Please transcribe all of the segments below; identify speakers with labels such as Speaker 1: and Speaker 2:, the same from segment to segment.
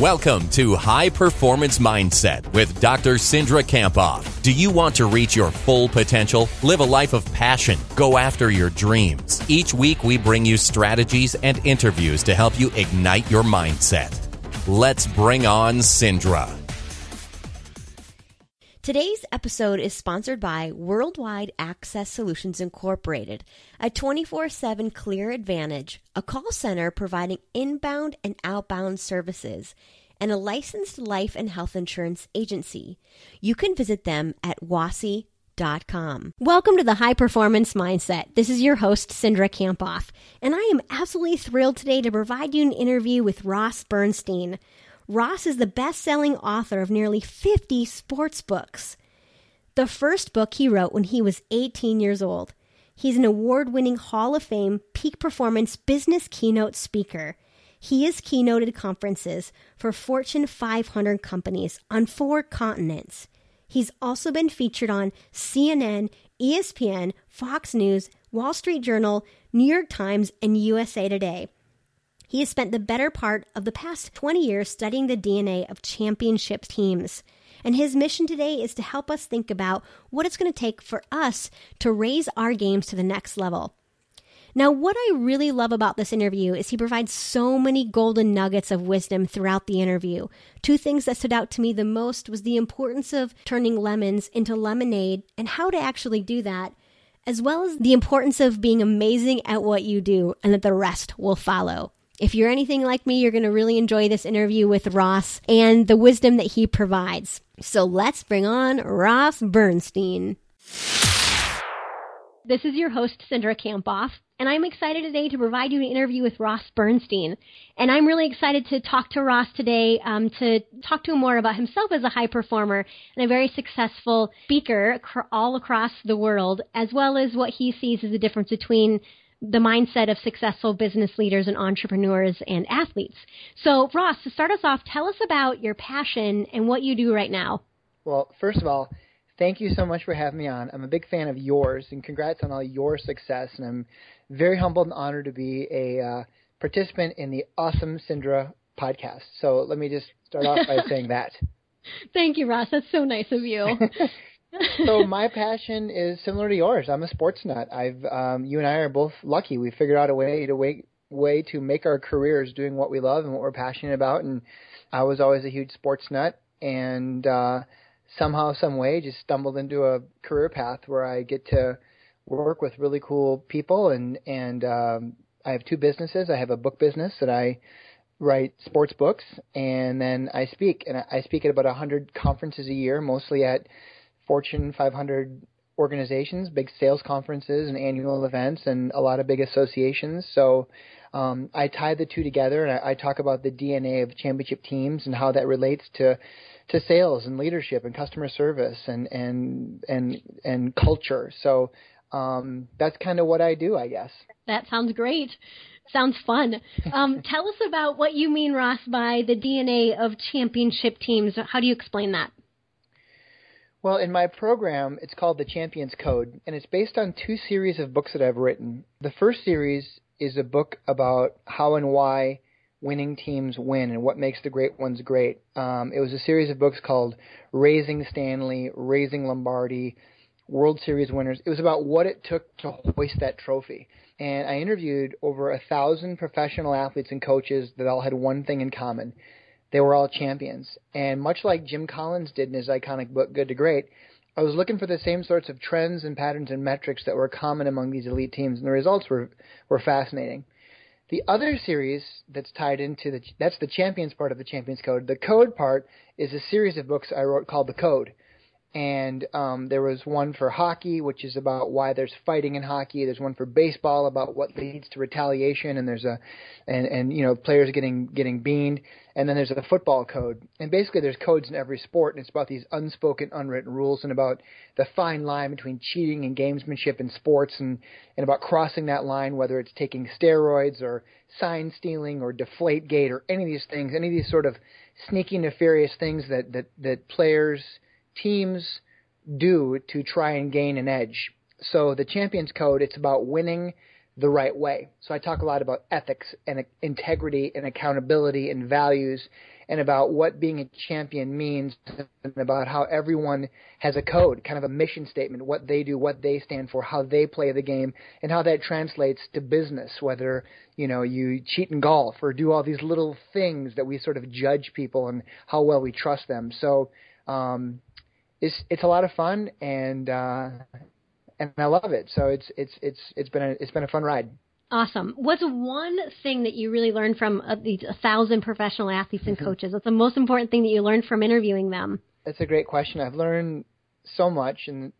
Speaker 1: Welcome to High Performance Mindset with Dr. Cindra Kamphoff. Do you want to reach your full potential? Live a life of passion. Go after your dreams. Each week, we bring you strategies and interviews to help you ignite your mindset. Let's bring on Cindra.
Speaker 2: Today's episode is sponsored by Worldwide Access Solutions Incorporated, a 24 7 clear advantage, a call center providing inbound and outbound services, and a licensed life and health insurance agency. You can visit them at wasi.com. Welcome to the High Performance Mindset. This is your host, Cindra Kamphoff, and I am absolutely thrilled today to provide you an interview with Ross Bernstein. Ross is the best selling author of nearly 50 sports books. The first book he wrote when he was 18 years old. He's an award winning Hall of Fame peak performance business keynote speaker. He has keynoted conferences for Fortune 500 companies on four continents. He's also been featured on CNN, ESPN, Fox News, Wall Street Journal, New York Times, and USA Today. He has spent the better part of the past 20 years studying the DNA of championship teams. And his mission today is to help us think about what it's going to take for us to raise our games to the next level. Now, what I really love about this interview is he provides so many golden nuggets of wisdom throughout the interview. Two things that stood out to me the most was the importance of turning lemons into lemonade and how to actually do that, as well as the importance of being amazing at what you do and that the rest will follow. If you're anything like me, you're going to really enjoy this interview with Ross and the wisdom that he provides. So let's bring on Ross Bernstein. This is your host, Cindra Kamphoff, and I'm excited today to provide you an interview with Ross Bernstein. And I'm really excited to talk to Ross today um, to talk to him more about himself as a high performer and a very successful speaker all across the world, as well as what he sees as the difference between the mindset of successful business leaders and entrepreneurs and athletes. So, Ross, to start us off, tell us about your passion and what you do right now.
Speaker 3: Well, first of all, thank you so much for having me on. I'm a big fan of yours, and congrats on all your success. And I'm very humbled and honored to be a uh, participant in the awesome Cindra podcast. So let me just start off by saying that.
Speaker 2: Thank you, Ross. That's so nice of you.
Speaker 3: so my passion is similar to yours. I'm a sports nut. I've um, you and I are both lucky. We figured out a way to way way to make our careers doing what we love and what we're passionate about. And I was always a huge sports nut, and uh, somehow, some way, just stumbled into a career path where I get to work with really cool people. And and um, I have two businesses. I have a book business that I write sports books, and then I speak. And I speak at about a hundred conferences a year, mostly at Fortune 500 organizations, big sales conferences and annual events, and a lot of big associations. So um, I tie the two together, and I, I talk about the DNA of championship teams and how that relates to to sales and leadership and customer service and and and and culture. So um, that's kind of what I do, I guess.
Speaker 2: That sounds great. Sounds fun. Um, tell us about what you mean, Ross, by the DNA of championship teams. How do you explain that?
Speaker 3: Well, in my program, it's called The Champions Code, and it's based on two series of books that I've written. The first series is a book about how and why winning teams win and what makes the great ones great. Um, it was a series of books called Raising Stanley, Raising Lombardi, World Series winners. It was about what it took to hoist that trophy. And I interviewed over a thousand professional athletes and coaches that all had one thing in common. They were all champions. And much like Jim Collins did in his iconic book, Good to Great, I was looking for the same sorts of trends and patterns and metrics that were common among these elite teams, and the results were, were fascinating. The other series that's tied into the that's the champions part of the champions code. The code part is a series of books I wrote called the Code, and um, there was one for hockey, which is about why there's fighting in hockey. There's one for baseball about what leads to retaliation, and there's a and and you know players getting getting beaned, and then there's a football code. And basically, there's codes in every sport, and it's about these unspoken, unwritten rules, and about the fine line between cheating and gamesmanship in sports, and and about crossing that line, whether it's taking steroids or sign stealing or deflate gate or any of these things, any of these sort of sneaky, nefarious things that that that players teams do to try and gain an edge. So the Champions Code, it's about winning the right way. So I talk a lot about ethics and integrity and accountability and values and about what being a champion means and about how everyone has a code, kind of a mission statement, what they do, what they stand for, how they play the game, and how that translates to business, whether, you know, you cheat in golf or do all these little things that we sort of judge people and how well we trust them. So, um, it's it's a lot of fun and uh and I love it. So it's it's it's it's been a it's been a fun ride.
Speaker 2: Awesome. What's one thing that you really learned from uh, these a thousand professional athletes and mm-hmm. coaches? What's the most important thing that you learned from interviewing them?
Speaker 3: That's a great question. I've learned so much and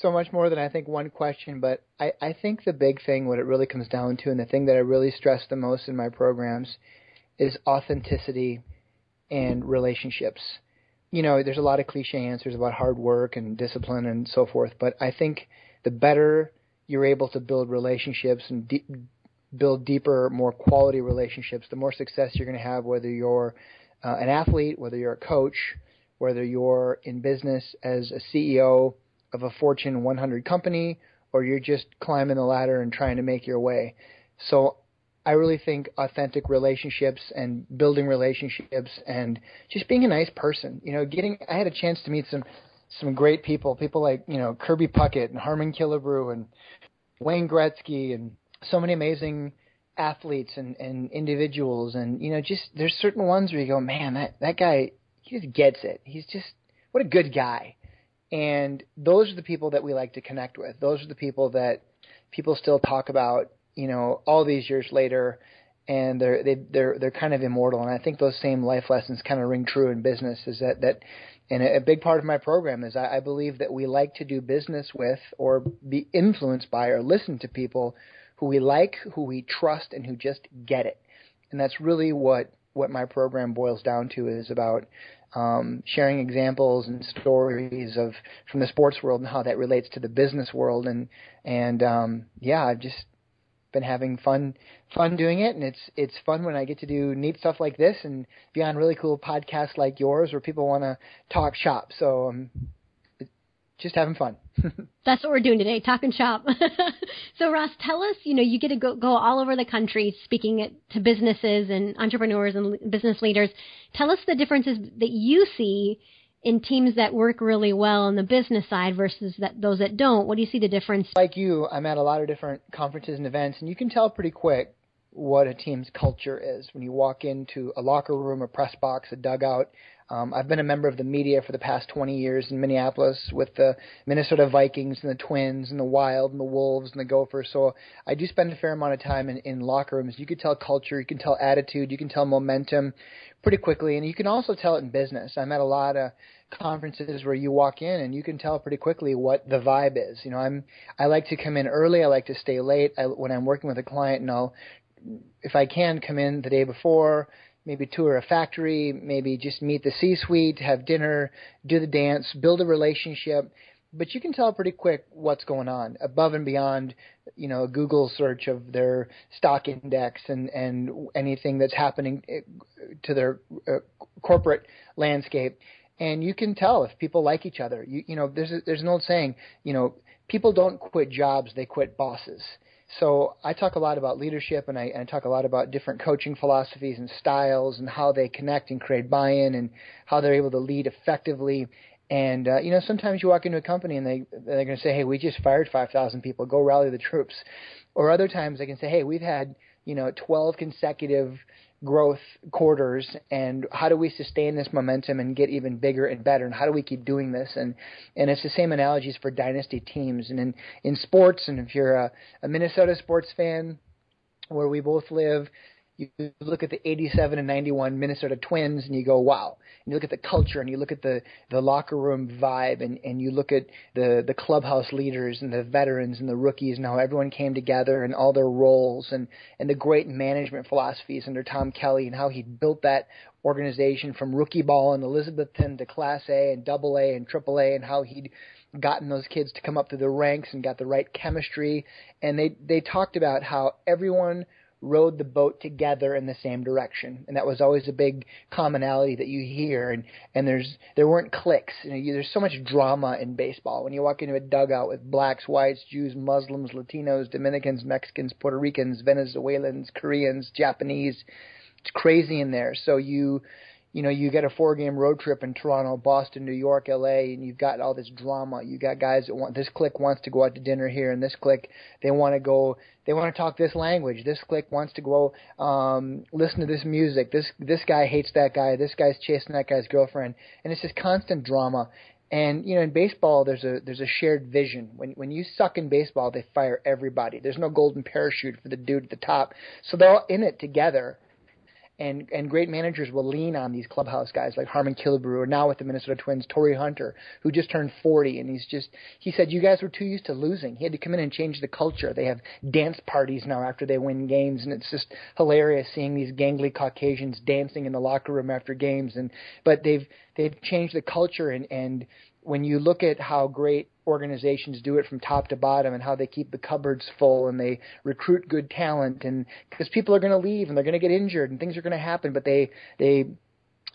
Speaker 3: so much more than I think one question, but I, I think the big thing, what it really comes down to, and the thing that I really stress the most in my programs is authenticity and relationships. You know, there's a lot of cliche answers about hard work and discipline and so forth, but I think the better you're able to build relationships and de- build deeper, more quality relationships, the more success you're going to have, whether you're uh, an athlete, whether you're a coach, whether you're in business as a CEO of a Fortune 100 company, or you're just climbing the ladder and trying to make your way. So I really think authentic relationships and building relationships and just being a nice person. You know, getting I had a chance to meet some some great people, people like you know Kirby Puckett and Harmon Killebrew and Wayne Gretzky and so many amazing athletes and, and individuals. And you know just there's certain ones where you go man that that guy he just gets it. He's just what a good guy. And those are the people that we like to connect with. Those are the people that people still talk about you know all these years later and they're they, they're they're kind of immortal and I think those same life lessons kind of ring true in business is that that and a, big part of my program is I, I believe that we like to do business with or be influenced by or listen to people who we like, who we trust, and who just get it. And that's really what what my program boils down to is about um, sharing examples and stories of from the sports world and how that relates to the business world and and um, yeah, I've just been having fun fun doing it, and it's it's fun when I get to do neat stuff like this and be on really cool podcasts like yours where people want to talk shop. So um, just having fun.
Speaker 2: That's what we're doing today, talking shop. so Ross, tell us, you know, you get to go, go all over the country speaking to businesses and entrepreneurs and business leaders. Tell us the differences that you see in teams that work really well on the business side versus that those that don't? What do you see the difference?
Speaker 3: Like you, I'm at a lot of different conferences and events, and you can tell pretty quick what a team's culture is when you walk into a locker room, a press box, a dugout. Um, I've been a member of the media for the past 20 years in Minneapolis with the Minnesota Vikings and the Twins and the Wild and the Wolves and the Gophers. So I do spend a fair amount of time in, in locker rooms. You can tell culture, you can tell attitude, you can tell momentum pretty quickly, and you can also tell it in business. I'm at a lot of conferences where you walk in and you can tell pretty quickly what the vibe is. You know, I'm I like to come in early. I like to stay late I, when I'm working with a client, and I'll, if I can, come in the day before. Maybe tour a factory, maybe just meet the C-suite, have dinner, do the dance, build a relationship. But you can tell pretty quick what's going on above and beyond, you know, a Google search of their stock index and and anything that's happening eh, to their uh, corporate landscape and you can tell if people like each other. You you know, there's a, there's an old saying, you know, people don't quit jobs, they quit bosses. So I talk a lot about leadership, and I, and I talk a lot about different coaching philosophies and styles, and how they connect and create buy-in, and how they're able to lead effectively. And uh, you know, sometimes you walk into a company and they they're going to say, "Hey, we just fired 5,000 people. Go rally the troops." Or other times they can say, "Hey, we've had you know 12 consecutive growth quarters and how do we sustain this momentum and get even bigger and better and how do we keep doing this? And and it's the same analogies for dynasty teams. And in in sports and if you're a, a Minnesota sports fan where we both live you look at the 87 and 91 Minnesota Twins and you go, wow. And you look at the culture and you look at the, the locker room vibe and, and you look at the, the clubhouse leaders and the veterans and the rookies and how everyone came together and all their roles and, and the great management philosophies under Tom Kelly and how he built that organization from rookie ball and Elizabethton to Class A and Double A and Triple A and how he'd gotten those kids to come up through the ranks and got the right chemistry. And they, they talked about how everyone – rowed the boat together in the same direction, and that was always a big commonality that you hear. And and there's there weren't cliques. You know, you, there's so much drama in baseball. When you walk into a dugout with blacks, whites, Jews, Muslims, Latinos, Dominicans, Mexicans, Puerto Ricans, Venezuelans, Koreans, Japanese, it's crazy in there. So you you know, you get a four game road trip in Toronto, Boston, New York, LA, and you've got all this drama. You got guys that want this clique wants to go out to dinner here, and this clique they want to go, they want to talk this language. This clique wants to go um, listen to this music. This this guy hates that guy. This guy's chasing that guy's girlfriend, and it's just constant drama. And you know, in baseball, there's a there's a shared vision. When when you suck in baseball, they fire everybody. There's no golden parachute for the dude at the top. So they're all in it together and and great managers will lean on these clubhouse guys like Harmon Killebrew, or now with the Minnesota Twins, Torii Hunter, who just turned 40, and he's just he said you guys were too used to losing. He had to come in and change the culture. They have dance parties now after they win games, and it's just hilarious seeing these gangly Caucasians dancing in the locker room after games. And but they've they've changed the culture, and and when you look at how great organizations do it from top to bottom and how they keep the cupboards full and they recruit good talent and because people are going to leave and they're going to get injured and things are going to happen but they they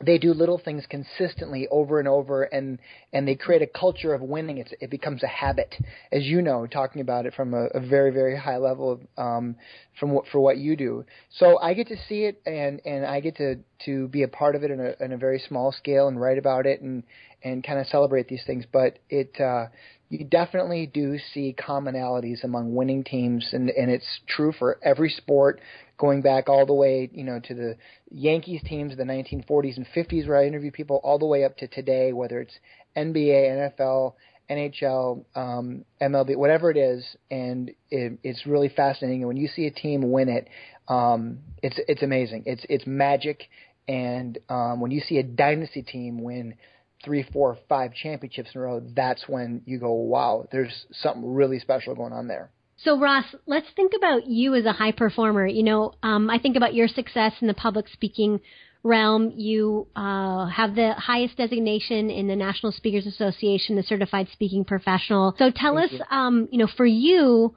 Speaker 3: they do little things consistently over and over and and they create a culture of winning. It's it becomes a habit as you know talking about it from a, a very very high level um from what for what you do. So i get to see it and and i get to to be a part of it in a in a very small scale and write about it and and kind of celebrate these things. But it uh you definitely do see commonalities among winning teams, and and it's true for every sport, going back all the way, you know, to the Yankees teams of the 1940s and 50s, where I interview people, all the way up to today, whether it's NBA, NFL, NHL, um, MLB, whatever it is, and it, it's really fascinating. And when you see a team win it, um, it's it's amazing. It's it's magic. And um, when you see a dynasty team win three, four, five championships in a row, that's when you go, wow, there's something really special going on there.
Speaker 2: So Ross, let's think about you as a high performer. You know, um, I think about your success in the public speaking realm. You uh, have the highest designation in the National Speakers Association, the Certified Speaking Professional. So tell Thank us, you. Um, you know, for you,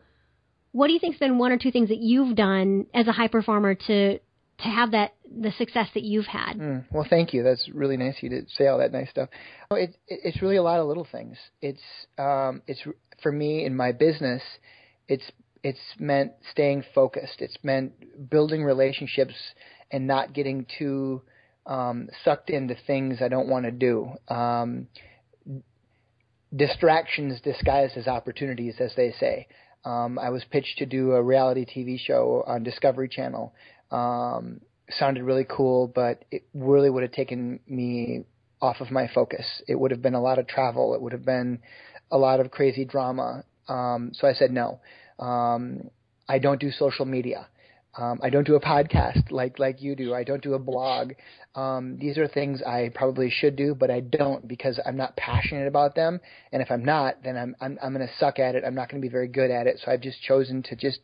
Speaker 2: what do you think's been one or two things that you've done as a high performer to to have that the success that you've had.
Speaker 3: Mm, well, thank you. That's really nice of you to say all that nice stuff. It, it, it's really a lot of little things. It's um, it's for me in my business. It's it's meant staying focused. It's meant building relationships and not getting too um, sucked into things I don't want to do. Um, distractions disguised as opportunities, as they say. Um, I was pitched to do a reality TV show on Discovery Channel um, sounded really cool, but it really would have taken me off of my focus. It would have been a lot of travel. It would have been a lot of crazy drama. Um, so I said no. Um, I don't do social media. Um, I don't do a podcast like like you do. I don't do a blog. Um, these are things I probably should do, but I don't because I'm not passionate about them. And if I'm not, then I'm I'm, I'm going to suck at it. I'm not going to be very good at it. So I've just chosen to just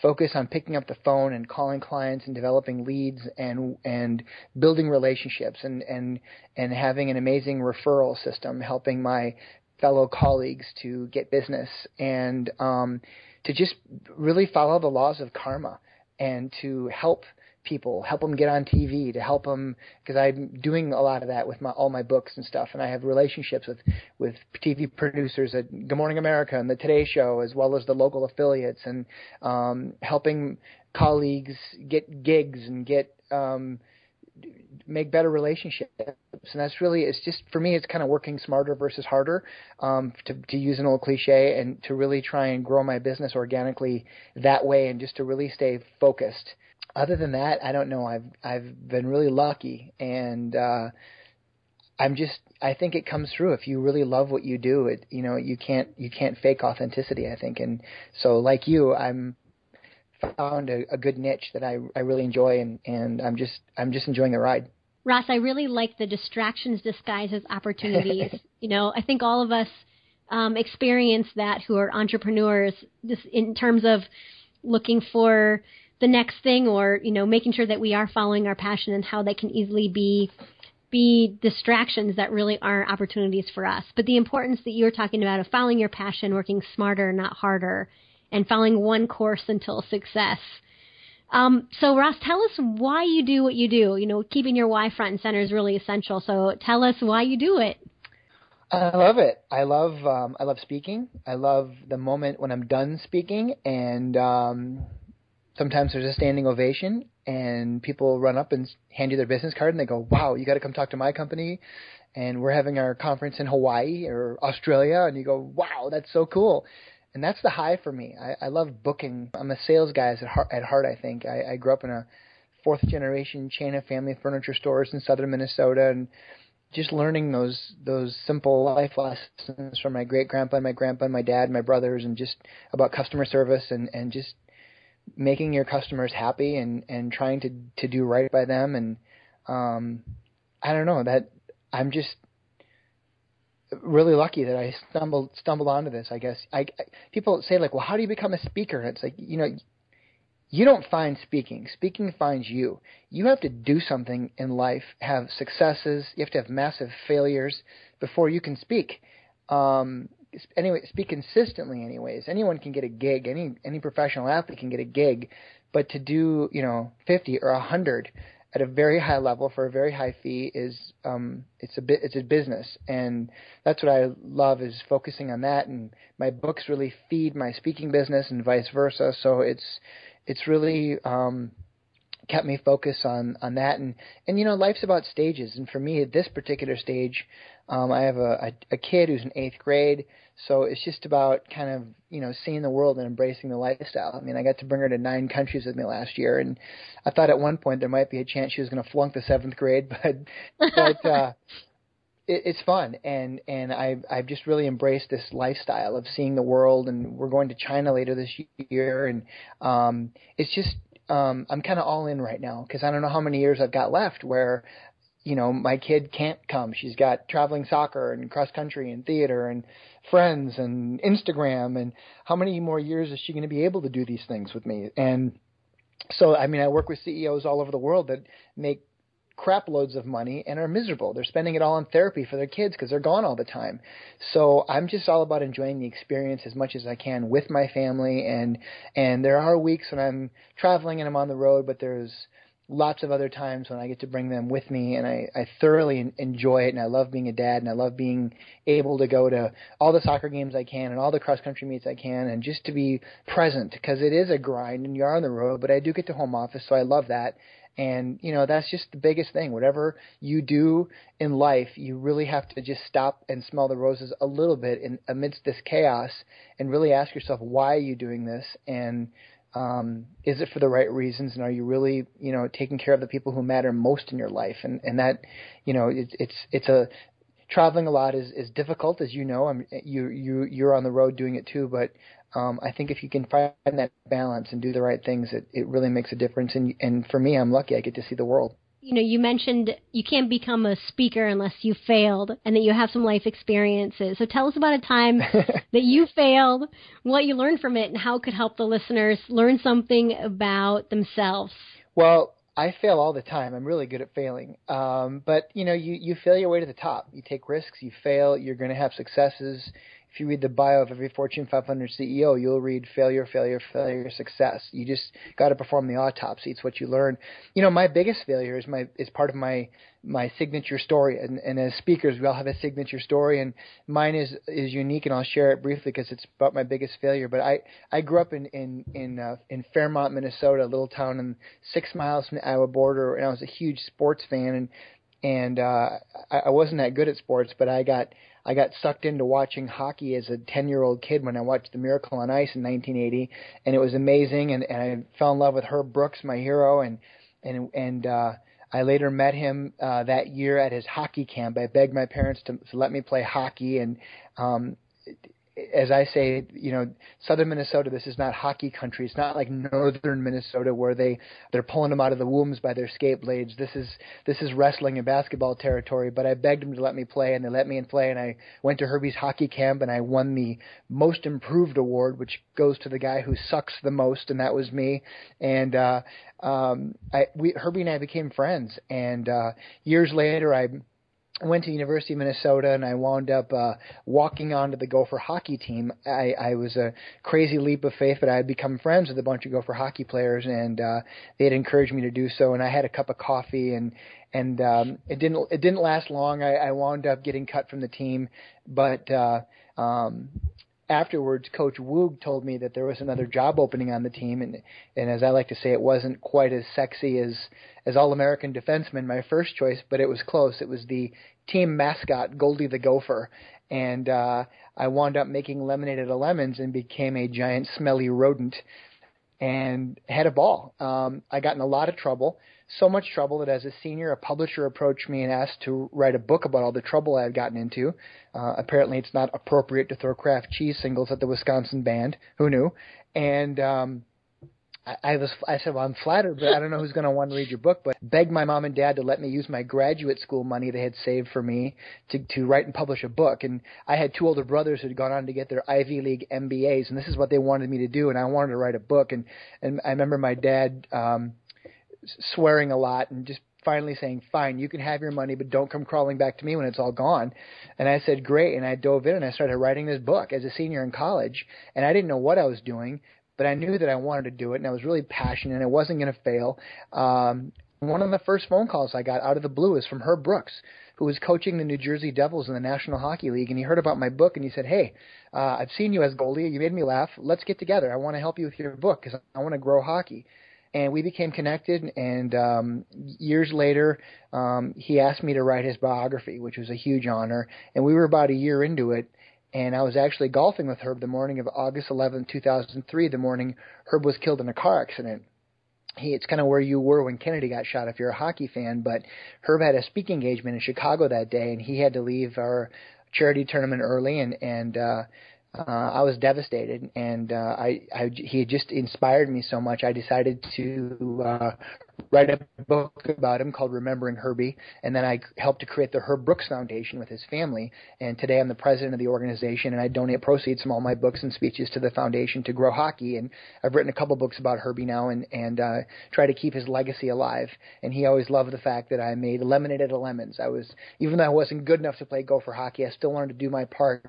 Speaker 3: focus on picking up the phone and calling clients and developing leads and and building relationships and and and having an amazing referral system helping my fellow colleagues to get business and um, to just really follow the laws of karma and to help people, help them get on TV, to help them because I'm doing a lot of that with my all my books and stuff, and I have relationships with with TV producers at Good Morning America and the Today Show, as well as the local affiliates, and um, helping colleagues get gigs and get um, make better relationships and that's really it's just for me it's kind of working smarter versus harder um, to, to use an old cliche and to really try and grow my business organically that way and just to really stay focused other than that, I don't know. I've I've been really lucky, and uh, I'm just. I think it comes through if you really love what you do. It you know you can't you can't fake authenticity. I think, and so like you, I'm found a, a good niche that I I really enjoy, and and I'm just I'm just enjoying the ride.
Speaker 2: Ross, I really like the distractions disguised as opportunities. you know, I think all of us um, experience that who are entrepreneurs, just in terms of looking for the next thing or you know making sure that we are following our passion and how they can easily be be distractions that really aren't opportunities for us. But the importance that you're talking about of following your passion working smarter not harder and following one course until success. Um, so ross tell us why you do what you do. You know keeping your why front and center is really essential. So tell us why you do it.
Speaker 3: I love it. I love um, I love speaking. I love the moment when I'm done speaking and um, sometimes there's a standing ovation, and people run up and hand you their business card and they go, "Wow, you got to come talk to my company." And we're having our conference in Hawaii or Australia, and you go, "Wow, that's so cool." And that's the high for me. I, I love booking. I'm a sales guy at heart. At heart I think I, I grew up in a fourth generation chain of family furniture stores in southern Minnesota, and just learning those those simple life lessons from my great grandpa and my grandpa and my dad and my brothers, and just about customer service and and just making your customers happy and and trying to to do right by them and um I don't know that I'm just really lucky that I stumbled stumbled onto this. I guess I, I people say like, well, how do you become a speaker? It's like you know, you don't find speaking. Speaking finds you. You have to do something in life, have successes. You have to have massive failures before you can speak. Um, anyway, speak consistently. Anyways, anyone can get a gig. Any any professional athlete can get a gig, but to do you know 50 or 100 at a very high level for a very high fee is um it's a bit it's a business and that's what I love is focusing on that and my books really feed my speaking business and vice versa so it's it's really um kept me focused on on that. And and you know life's about stages. And for me at this particular stage um I have a a, a kid who's in 8th grade. So it's just about kind of you know seeing the world and embracing the lifestyle. I mean, I got to bring her to nine countries with me last year, and I thought at one point there might be a chance she was going to flunk the seventh grade, but but uh, it, it's fun, and and I've I've just really embraced this lifestyle of seeing the world, and we're going to China later this year, and um, it's just um, I'm kind of all in right now because I don't know how many years I've got left where you know, my kid can't come. She's got traveling soccer and cross country and theater and friends and Instagram and how many more years is she going to be able to do these things with me? And so, I mean, I work with CEOs all over the world that make crap loads of money and are miserable. They're spending it all on therapy for their kids because they're gone all the time. So I'm just all about enjoying the experience as much as I can with my family and and there are weeks when I'm traveling and I'm on the road, but there's lots of other times when I get to bring them with me, and I, I thoroughly enjoy it. And I love being a dad, and I love being able to go to all the soccer games I can and all the cross country meets I can, and just to be present because it is a grind and you're on the road. But I do get to home office, so I love that. And you know that's just the biggest thing. Whatever you do in life, you really have to just stop and smell the roses a little bit in amidst this chaos, and really ask yourself why are you doing this, and um, is it for the right reasons? And are you really you know taking care of the people who matter most in your life? And and that you know it, it's it's a traveling a lot is is difficult as you know. I'm you you you're on the road doing it too but um, I think if you can find that balance and do the right things it it really makes a difference and and for me I'm lucky I get to see the world
Speaker 2: you know, you mentioned you can't become a speaker unless you failed and that you have some life experiences. So tell us about a time that you failed, what you learned from it, and how it could help the listeners learn something about themselves.
Speaker 3: Well, I fail all the time. I'm really good at failing. Um, but you know, you you fail your way to the top. You take risks. You fail. You're going to have successes if you read the bio of every Fortune 500 CEO, you'll read failure, failure, failure, success. You just got to perform the autopsy. It's what you learn. You know, my biggest failure is my is part of my my signature story. And, and as speakers, we all have a signature story, and mine is is unique. And I'll share it briefly because it's about my biggest failure. But I I grew up in in in uh, in Fairmont, Minnesota, a little town in six miles from the Iowa border, and I was a huge sports fan. And and uh, I, I wasn't that good at sports, but I got I got sucked into watching hockey as a 10 year old kid when I watched The Miracle on Ice in 1980, and it was amazing. And, and I fell in love with Herb Brooks, my hero, and and and uh, I later met him uh, that year at his hockey camp. I begged my parents to, to let me play hockey, and um, as I say, you know, southern Minnesota, this is not hockey country. It's not like northern Minnesota where they they're pulling them out of the wombs by their skate blades. This is this is wrestling and basketball territory. But I begged them to let me play, and they let me in play. And I went to Herbie's hockey camp, and I won the most improved award, which goes to the guy who sucks the most, and that was me. And uh, um, I, we, Herbie and I became friends. And uh, years later, I I went to University of Minnesota and I wound up uh, walking onto the Gopher hockey team. I, I was a crazy leap of faith, but I had become friends with a bunch of Gopher hockey players, and uh, they had encouraged me to do so. And I had a cup of coffee, and and um, it didn't it didn't last long. I, I wound up getting cut from the team, but uh, um, afterwards, Coach Woog told me that there was another job opening on the team, and and as I like to say, it wasn't quite as sexy as as All American defenseman, my first choice, but it was close. It was the team mascot, Goldie the Gopher, and uh, I wound up making lemonade out of lemons and became a giant smelly rodent and had a ball. Um, I got in a lot of trouble, so much trouble that as a senior, a publisher approached me and asked to write a book about all the trouble I had gotten into. Uh, apparently, it's not appropriate to throw Kraft cheese singles at the Wisconsin band. Who knew? And um, I, I was I said, well, I'm flattered, but I don't know who's going to want to read your book. But begged my mom and dad to let me use my graduate school money they had saved for me to to write and publish a book. And I had two older brothers who had gone on to get their Ivy League MBAs, and this is what they wanted me to do. And I wanted to write a book. And and I remember my dad um, swearing a lot and just finally saying, "Fine, you can have your money, but don't come crawling back to me when it's all gone." And I said, "Great." And I dove in and I started writing this book as a senior in college, and I didn't know what I was doing, but I knew that I wanted to do it, and I was really passionate, and I wasn't going to fail. Um, one of the first phone calls I got out of the blue was from Herb Brooks, who was coaching the New Jersey Devils in the National Hockey League, and he heard about my book, and he said, "Hey, uh, I've seen you as Goldie. You made me laugh. Let's get together. I want to help you with your book because I want to grow hockey." And we became connected. And um, years later, um, he asked me to write his biography, which was a huge honor. And we were about a year into it, and I was actually golfing with Herb the morning of August 11, 2003, the morning Herb was killed in a car accident. He, it's kind of where you were when Kennedy got shot if you're a hockey fan, but Herb had a speaking engagement in Chicago that day, and he had to leave our charity tournament early, and and uh, uh, I was devastated, and uh, I, I he had just inspired me so much. I decided to uh, write a book about him called Remembering Herbie, and then I helped to create the Herb Brooks Foundation with his family. And today I'm the president of the organization, and I donate proceeds from all my books and speeches to the foundation to grow hockey. And I've written a couple books about Herbie now, and and uh, try to keep his legacy alive. And he always loved the fact that I made lemonade out of lemons. I was even though I wasn't good enough to play Gopher hockey, I still wanted to do my part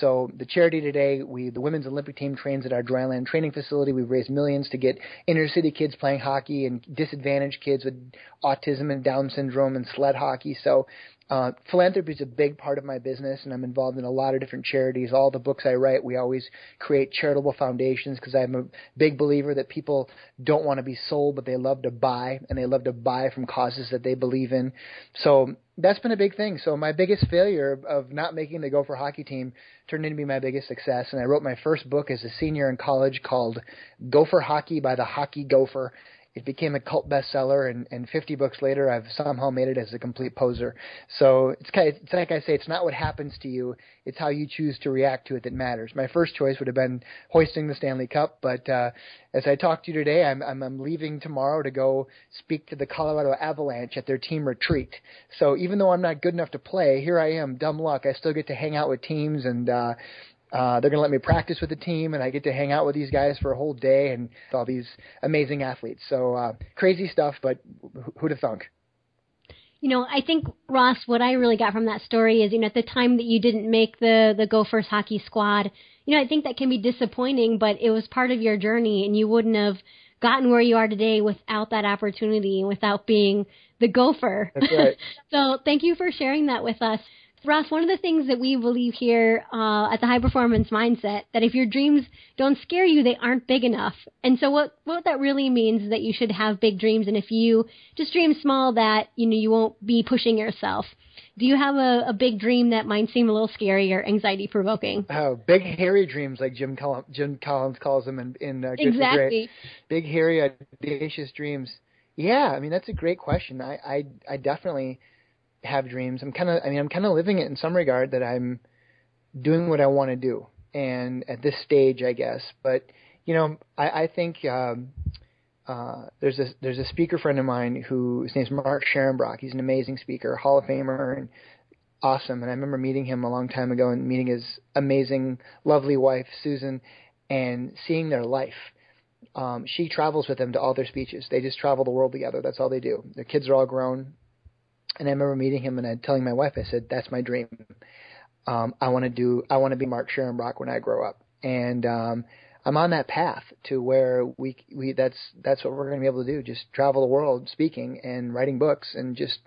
Speaker 3: so the charity today, we the women's Olympic team trains at our dryland training facility. We've raised millions to get inner city kids playing hockey and disadvantaged kids with autism and Down syndrome and sled hockey. So uh, philanthropy is a big part of my business, and I'm involved in a lot of different charities. All the books I write, we always create charitable foundations because I'm a big believer that people don't want to be sold, but they love to buy, and they love to buy from causes that they believe in. So that's been a big thing. So my biggest failure of not making the Gopher hockey team turned into be my biggest success, and I wrote my first book as a senior in college called Gopher Hockey by the Hockey Gopher, it became a cult bestseller, and, and 50 books later, I've somehow made it as a complete poser. So it's kind of, it's like I say, it's not what happens to you; it's how you choose to react to it that matters. My first choice would have been hoisting the Stanley Cup, but uh, as I talk to you today, I'm, I'm I'm leaving tomorrow to go speak to the Colorado Avalanche at their team retreat. So even though I'm not good enough to play, here I am, dumb luck. I still get to hang out with teams and. uh uh, they're going to let me practice with the team, and I get to hang out with these guys for a whole day and all these amazing athletes. So uh, crazy stuff, but who'd have thunk?
Speaker 2: You know, I think Ross, what I really got from that story is, you know, at the time that you didn't make the the Gophers hockey squad, you know, I think that can be disappointing, but it was part of your journey, and you wouldn't have gotten where you are today without that opportunity and without being the Gopher.
Speaker 3: That's right.
Speaker 2: so, thank you for sharing that with us. Ross, one of the things that we believe here uh, at the High Performance Mindset that if your dreams don't scare you, they aren't big enough. And so what what that really means is that you should have big dreams, and if you just dream small, that you know you won't be pushing yourself. Do you have a, a big dream that might seem a little scary or anxiety provoking?
Speaker 3: Oh, big hairy dreams, like Jim Collins, Jim Collins calls them in, in uh,
Speaker 2: exactly.
Speaker 3: Big hairy audacious dreams. Yeah, I mean that's a great question. I I, I definitely have dreams. I'm kind of, I mean, I'm kind of living it in some regard that I'm doing what I want to do, and at this stage, I guess. But you know, I, I think um, uh, there's a there's a speaker friend of mine who his name's Mark Scharenbrock. He's an amazing speaker, Hall of Famer, and awesome. And I remember meeting him a long time ago and meeting his amazing, lovely wife Susan, and seeing their life. Um, she travels with them to all their speeches. They just travel the world together. That's all they do. Their kids are all grown. And I remember meeting him and I telling my wife, I said, "That's my dream. Um, I want to do. I want to be Mark Scharenbrock when I grow up." And um, I'm on that path to where we we that's that's what we're going to be able to do. Just travel the world, speaking and writing books, and just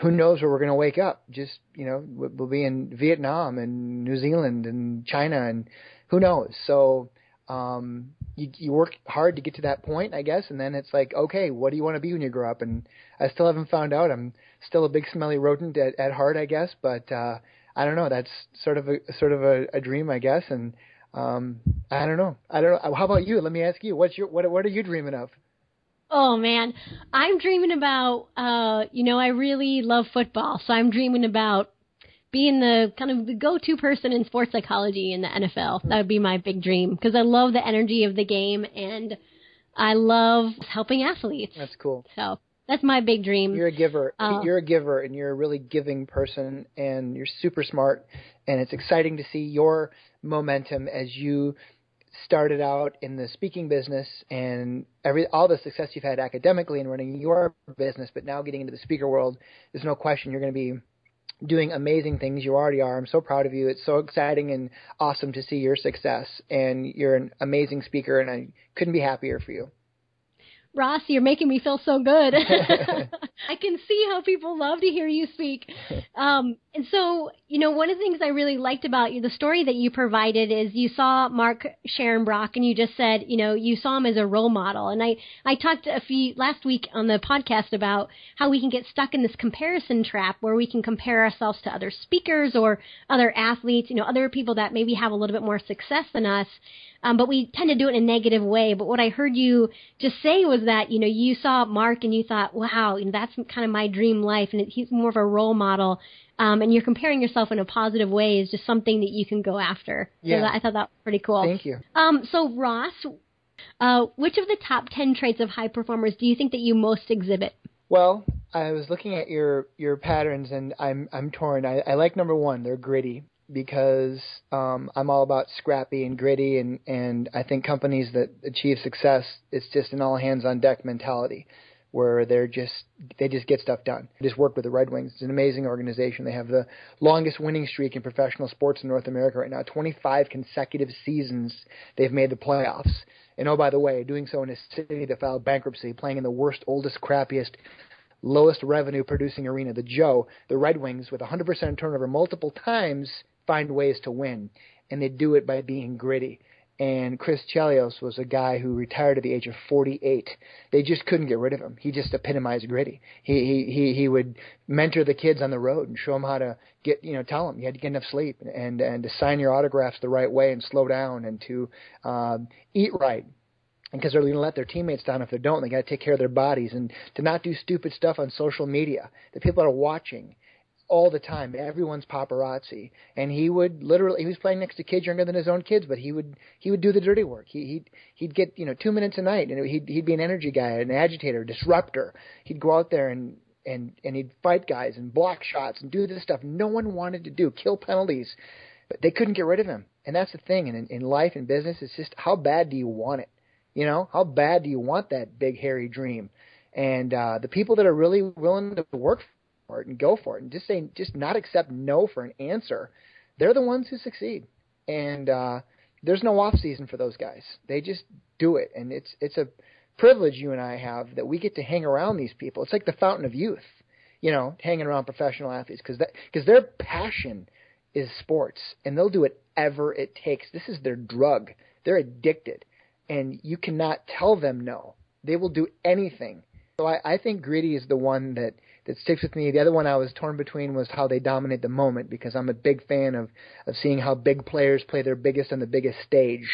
Speaker 3: who knows where we're going to wake up? Just you know, we'll be in Vietnam and New Zealand and China and who knows. So um, you you work hard to get to that point, I guess, and then it's like, okay, what do you want to be when you grow up? And I still haven't found out. I'm still a big smelly rodent at, at heart, I guess, but uh, I don't know. That's sort of a sort of a, a dream, I guess, and um, I don't know. I don't know. How about you? Let me ask you. What's your what what are you dreaming of?
Speaker 2: Oh man, I'm dreaming about. Uh, you know, I really love football, so I'm dreaming about being the kind of the go-to person in sports psychology in the NFL. That would be my big dream because I love the energy of the game and I love helping athletes.
Speaker 3: That's cool.
Speaker 2: So that's my big dream.
Speaker 3: You're a giver. Uh, you're a giver, and you're a really giving person, and you're super smart. And it's exciting to see your momentum as you started out in the speaking business and every all the success you've had academically and running your business, but now getting into the speaker world. There's no question you're going to be doing amazing things. You already are. I'm so proud of you. It's so exciting and awesome to see your success. And you're an amazing speaker, and I couldn't be happier for you.
Speaker 2: Ross, you're making me feel so good. I can see how people love to hear you speak. Um, and so, you know, one of the things I really liked about you, the story that you provided is you saw Mark Scharenbrock and you just said, you know, you saw him as a role model. And I, I talked a few last week on the podcast about how we can get stuck in this comparison trap where we can compare ourselves to other speakers or other athletes, you know, other people that maybe have a little bit more success than us. Um, but we tend to do it in a negative way. But what I heard you just say was that, you know, you saw Mark and you thought, wow, you know, that's kind of my dream life. And he's more of a role model. Um, and you're comparing yourself in a positive way is just something that you can go after.
Speaker 3: Yeah.
Speaker 2: So that, I thought that was pretty cool.
Speaker 3: Thank you.
Speaker 2: Um, so Ross, uh, which of the top 10 traits of high performers do you think that you most exhibit?
Speaker 3: Well, I was looking at your your patterns and I'm I'm torn. I, I like number one. They're gritty because um, I'm all about scrappy and gritty, and and I think companies that achieve success, it's just an all hands on deck mentality, where they're just they just get stuff done. I just work with the Red Wings. It's an amazing organization. They have the longest winning streak in professional sports in North America right now. 25 consecutive seasons they've made the playoffs. And oh, by the way, doing so in a city that filed bankruptcy, playing in the worst, oldest, crappiest lowest revenue producing arena, the Joe, the Red Wings, with 100% turnover multiple times, find ways to win, and they do it by being gritty. And Chris Chelios was a guy who retired at the age of 48. They just couldn't get rid of him. He just epitomized gritty. He he he he would mentor the kids on the road and show them how to get you know tell them you had to get enough sleep and and to sign your autographs the right way and slow down and to um, eat right because they're going to let their teammates down if they don't. They got to take care of their bodies and to not do stupid stuff on social media that people are watching all the time. Everyone's paparazzi, and he would literally. He was playing next to kids younger than his own kids, but he would he would do the dirty work. He he'd he'd get you know two minutes a night, and he'd he'd be an energy guy, an agitator, a disruptor. He'd go out there and and and he'd fight guys and block shots and do this stuff no one wanted to do, kill penalties, but they couldn't get rid of him. And that's the thing. And in, in life and business, it's just how bad do you want it? You know, how bad do you want that big hairy dream? And uh, the people that are really willing to work for it and go for it and just say just not accept no for an answer, they're the ones who succeed. And uh, there's no off season for those guys. They just do it, and it's it's a privilege you and I have that we get to hang around these people. It's like the fountain of youth, you know, hanging around professional athletes because that because their passion is sports, and they'll do whatever it takes. This is their drug. They're addicted, and you cannot tell them no. They will do anything. So I, I think gritty is the one that that sticks with me. The other one I was torn between was how they dominate the moment because I'm a big fan of of seeing how big players play their biggest on the biggest stage,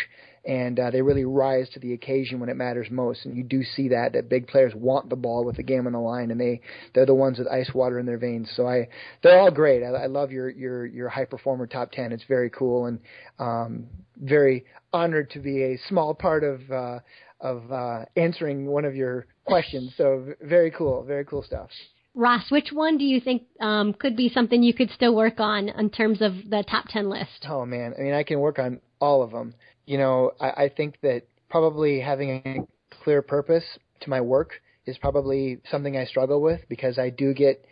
Speaker 3: and uh, they really rise to the occasion when it matters most. And you do see that that big players want the ball with the game on the line, and they they're the ones with ice water in their veins. So I they're all great. I, I love your your your high performer top ten. It's very cool and um, very honored to be a small part of. Uh, of uh, answering one of your questions. So very cool, very cool stuff.
Speaker 2: Ross, which one do you think um, could be something you could still work on in terms of the top 10 list?
Speaker 3: Oh, man. I mean, I can work on all of them. You know, I, I think that probably having a clear purpose to my work is probably something I struggle with because I do get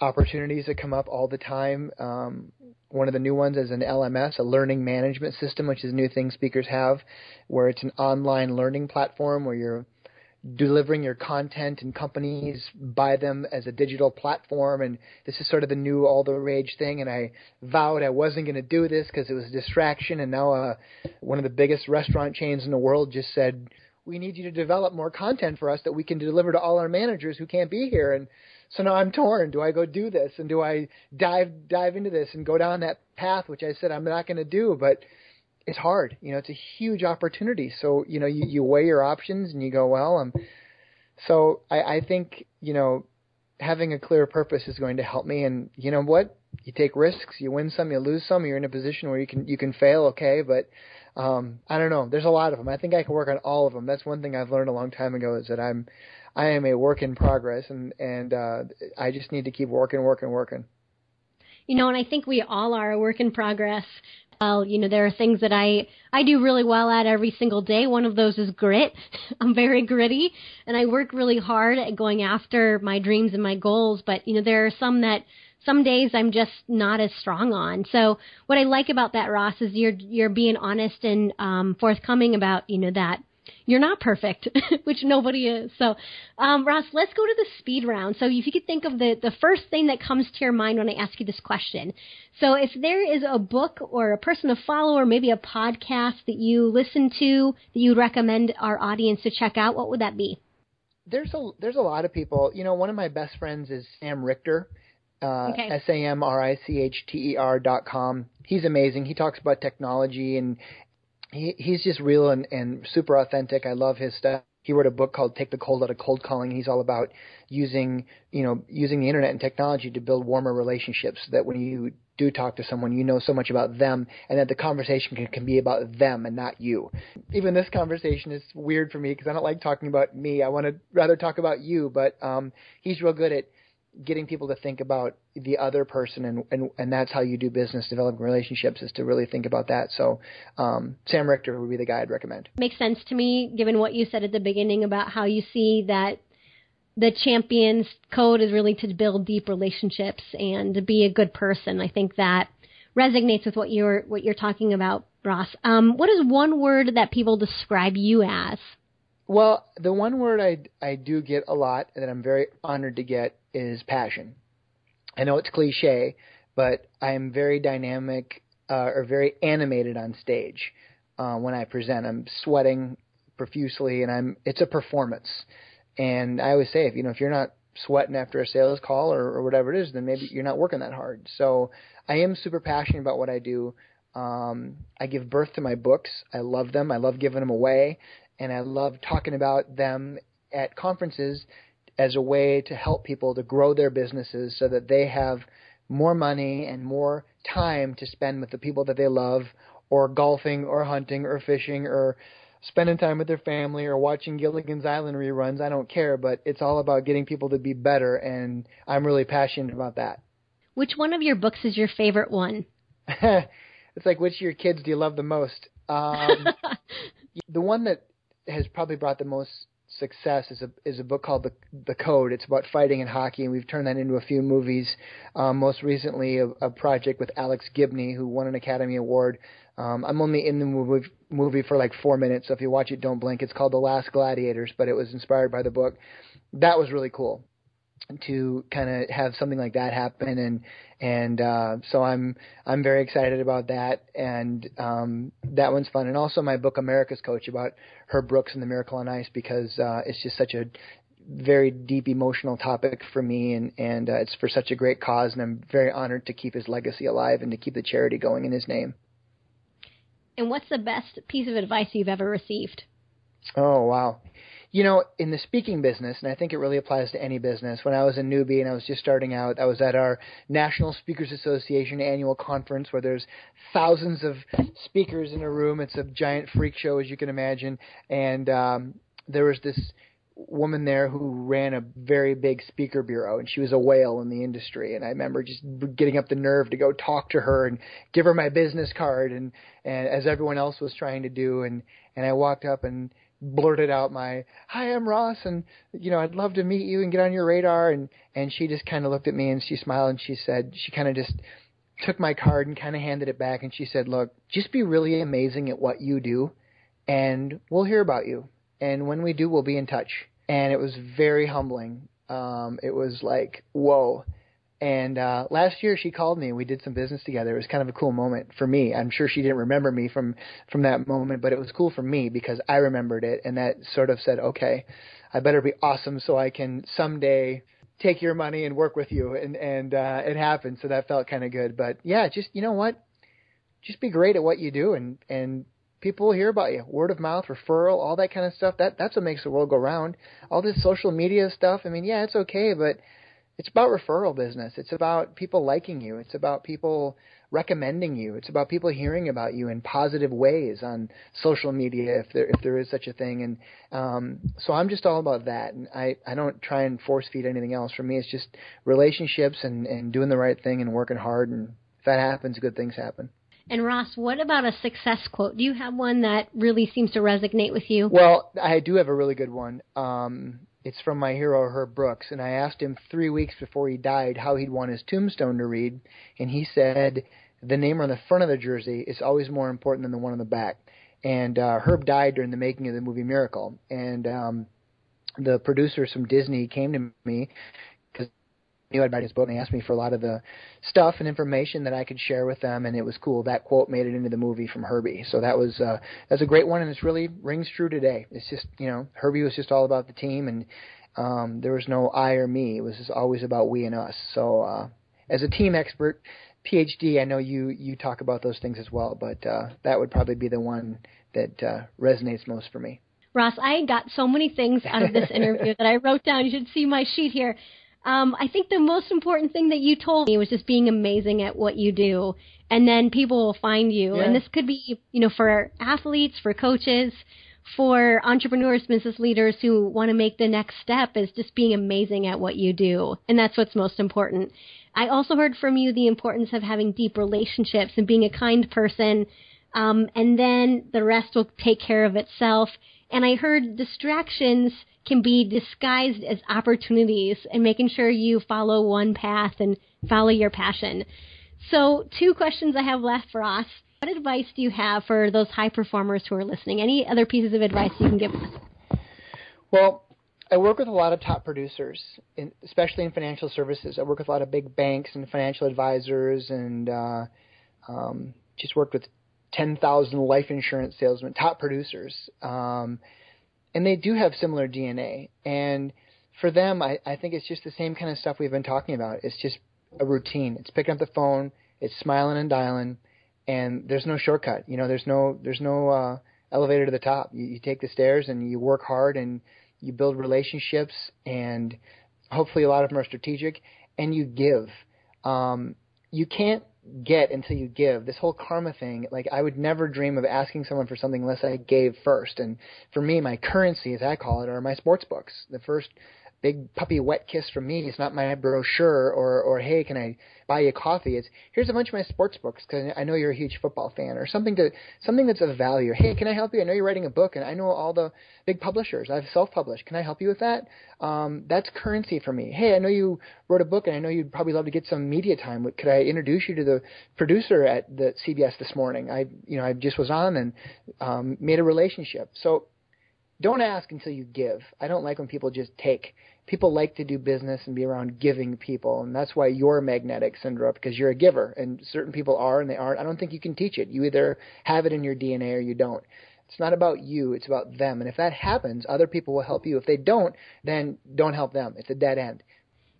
Speaker 3: opportunities that come up all the time. Um, one of the new ones is an LMS, a learning management system, which is a new thing speakers have, where it's an online learning platform where you're delivering your content and companies buy them as a digital platform. And this is sort of the new all the rage thing. And I vowed I wasn't going to do this because it was a distraction. And now uh, one of the biggest restaurant chains in the world just said we need you to develop more content for us that we can deliver to all our managers who can't be here. And so now I'm torn. Do I go do this? And do I dive dive into this and go down that path which I said I'm not going to do? But it's hard. You know, it's a huge opportunity. So, you know, you, you weigh your options and you go, well, um, so I, I think, you know, having a clear purpose is going to help me. And you know what? You take risks, you win some, you lose some. You're in a position where you can, you can fail. Okay. But, um, I don't know. There's a lot of them. I think I can work on all of them. That's one thing I've learned a long time ago is that I'm, I am a work in progress and, and, uh, I just need to keep working, working, working.
Speaker 2: You know, and I think we all are a work in progress well. You know, there are things that I I do really well at every single day. One of those is grit. I'm very gritty, and I work really hard at going after my dreams and my goals. But you know, there are some that some days I'm just not as strong on. So what I like about that, Ross, is you're you're being honest and um, forthcoming about you know that you're not perfect, which nobody is. So, um, Ross, let's go to the speed round. So, if you could think of the, the first thing that comes to your mind when I ask you this question. So, if there is a book or a person to follow or maybe a podcast that you listen to that you would recommend our audience to check out, what would that be?
Speaker 3: There's a there's a lot of people. You know, one of my best friends is Sam Richter. Uh, okay. S A M R I C H T E R dot com. He's amazing. He talks about technology and he he's just real and, and super authentic. I love his stuff. He wrote a book called Take the Cold Out of Cold Calling. He's all about using, you know, using the internet and technology to build warmer relationships so that when you do talk to someone, you know so much about them and that the conversation can, can be about them and not you. Even this conversation is weird for me because I don't like talking about me. I want to rather talk about you, but um, he's real good at getting people to think about the other person and and and that's how you do business developing relationships is to really think about that. So um, sam richter would be the guy i'd recommend.
Speaker 2: Makes sense to me given what you said at the beginning about how you see that the champions code is really to build deep relationships and to be a good person. I think that resonates with what you're what you're talking about ross. Um, what is one word that people describe you as?
Speaker 3: Well, the one word I I do get a lot and that I'm very honored to get is passion. I know it's cliche, but I am very dynamic uh, or very animated on stage uh, when I present. I'm sweating profusely, and I'm it's a performance. And I always say, if you know, if you're not sweating after a sales call or, or whatever it is, then maybe you're not working that hard. So I am super passionate about what I do. Um, I give birth to my books. I love them. I love giving them away, and I love talking about them at conferences as a way to help people to grow their businesses so that they have more money and more time to spend with the people that they love or golfing or hunting or fishing or spending time with their family or watching Gilligan's Island reruns. I don't care, but it's all about getting people to be better and I'm really passionate about that.
Speaker 2: Which one of your books is your favorite one?
Speaker 3: it's like which of your kids do you love the most? Um, the one that has probably brought the most success is a is a book called the the Code. It's about fighting in hockey, and we've turned that into a few movies. Um, most recently, a, a project with Alex Gibney, who won an Academy Award. Um, I'm only in the movie movie for like four minutes, so if you watch it, don't blink. It's called The Last Gladiators, but it was inspired by the book. That was really cool to kind of have something like that happen and and uh so I'm I'm very excited about that and um that one's fun and also my book America's Coach about Herb Brooks and the Miracle on Ice because uh it's just such a very deep emotional topic for me and and uh, it's for such a great cause and I'm very honored to keep his legacy alive and to keep the charity going in his name.
Speaker 2: And what's the best piece of advice you've ever received?
Speaker 3: Oh wow you know, in the speaking business, and I think it really applies to any business, when I was a newbie and I was just starting out, I was at our National Speakers Association annual conference where there's thousands of speakers in a room. It's a giant freak show, as you can imagine. And um, there was this woman there who ran a very big speaker bureau and she was a whale in the industry and I remember just getting up the nerve to go talk to her and give her my business card and and as everyone else was trying to do and and I walked up and blurted out my hi i'm ross and you know i'd love to meet you and get on your radar and and she just kind of looked at me and she smiled and she said she kind of just took my card and kind of handed it back and she said look just be really amazing at what you do and we'll hear about you and when we do we'll be in touch and it was very humbling. Um, it was like whoa. And uh, last year she called me and we did some business together. It was kind of a cool moment for me. I'm sure she didn't remember me from from that moment, but it was cool for me because I remembered it, and that sort of said, okay, I better be awesome so I can someday take your money and work with you. And and uh it happened. So that felt kind of good. But yeah just you know what? Just be great at what you do and and people will hear about you. Word of mouth referral all that kind of stuff. That that's what makes the world go round. All this social media stuff i mean yeah it's okay but it's about referral business it's about people liking you it's about people recommending you. It's about people hearing about you in positive ways on social media, if there if there is such a thing. And um, so I'm just all about that. And I I don't try and force feed anything else. For me, it's just relationships and and doing the right thing and working hard. And if that happens, good things happen.
Speaker 2: And Ross, what about a success quote? Do you have one that really seems to resonate with you?
Speaker 3: Well, I do have a really good one. Um, it's from my hero Herb Brooks, and I asked him three weeks before he died how he'd want his tombstone to read, and he said, "The name on the front of the jersey is always more important than the one on the back." And uh, Herb died during the making of the movie Miracle, and um, the producers from Disney came to me knew read his book, and they asked me for a lot of the stuff and information that I could share with them, and it was cool. That quote made it into the movie from Herbie, so that was uh, that's a great one, and it's really rings true today. It's just you know Herbie was just all about the team, and um, there was no I or me. It was just always about we and us. So uh, as a team expert, PhD, I know you you talk about those things as well, but uh, that would probably be the one that uh, resonates most for me.
Speaker 2: Ross, I got so many things out of this interview that I wrote down. You should see my sheet here. Um, I think the most important thing that you told me was just being amazing at what you do, and then people will find you.
Speaker 3: Yeah.
Speaker 2: And this could be, you know, for athletes, for coaches, for entrepreneurs, business leaders who want to make the next step is just being amazing at what you do, and that's what's most important. I also heard from you the importance of having deep relationships and being a kind person, um, and then the rest will take care of itself. And I heard distractions can be disguised as opportunities and making sure you follow one path and follow your passion. So, two questions I have left for us. What advice do you have for those high performers who are listening? Any other pieces of advice you can give us?
Speaker 3: Well, I work with a lot of top producers, in, especially in financial services. I work with a lot of big banks and financial advisors, and uh, um, just worked with 10,000 life insurance salesmen, top producers. Um, and they do have similar DNA. And for them, I, I think it's just the same kind of stuff we've been talking about. It's just a routine. It's picking up the phone, it's smiling and dialing, and there's no shortcut. You know, there's no there's no uh, elevator to the top. You, you take the stairs and you work hard and you build relationships, and hopefully a lot of them are strategic, and you give. Um, you can't get until you give. This whole karma thing, like I would never dream of asking someone for something unless I gave first. And for me, my currency, as I call it, are my sports books. The first big puppy wet kiss from me. It's not my brochure or or hey, can I buy you coffee? It's here's a bunch of my sports books because I know you're a huge football fan or something to something that's of value. Hey, can I help you? I know you're writing a book and I know all the big publishers. I've self-published. Can I help you with that? Um, that's currency for me. Hey, I know you wrote a book and I know you'd probably love to get some media time. Could I introduce you to the producer at the CBS this morning? I you know I just was on and um, made a relationship. So don't ask until you give. I don't like when people just take. People like to do business and be around giving people, and that's why you're magnetic, Cindra, because you're a giver, and certain people are and they aren't. I don't think you can teach it. You either have it in your DNA or you don't. It's not about you, it's about them. And if that happens, other people will help you. If they don't, then don't help them. It's a dead end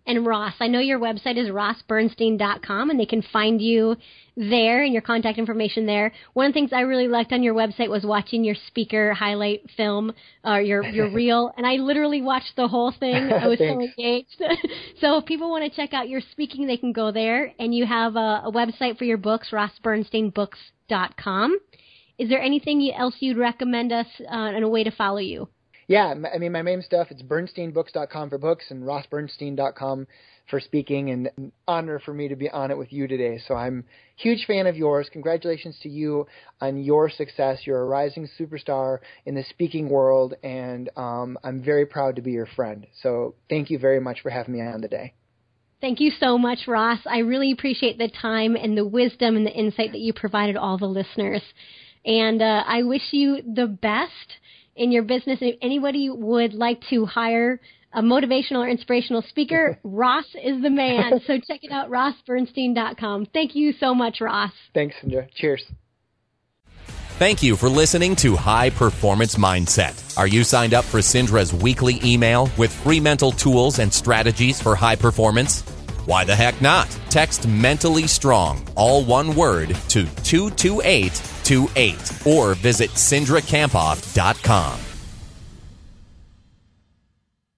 Speaker 2: and Ross. I know your website is rossbernstein.com and they can find you there and your contact information there. One of the things I really liked on your website was watching your speaker highlight film or your your reel and I literally watched the whole thing. I was so engaged. so if people want to check out your speaking, they can go there and you have a, a website for your books, rossbernsteinbooks.com. Is there anything else you'd recommend us uh, and a way to follow you?
Speaker 3: Yeah, I mean, my main stuff, it's bernsteinbooks.com for books and rossbernstein.com for speaking and an honor for me to be on it with you today. So I'm huge fan of yours. Congratulations to you on your success. You're a rising superstar in the speaking world and um, I'm very proud to be your friend. So thank you very much for having me on today.
Speaker 2: Thank you so much, Ross. I really appreciate the time and the wisdom and the insight that you provided all the listeners. And uh, I wish you the best in your business. If anybody would like to hire a motivational or inspirational speaker, Ross is the man. So check it out, rossbernstein.com. Thank you so much, Ross.
Speaker 3: Thanks, Cindra. Cheers.
Speaker 1: Thank you for listening to High Performance Mindset. Are you signed up for Cindra's weekly email with free mental tools and strategies for high performance? Why the heck not? Text mentally strong, all one word, to 22828 or visit cindrakamphoff.com.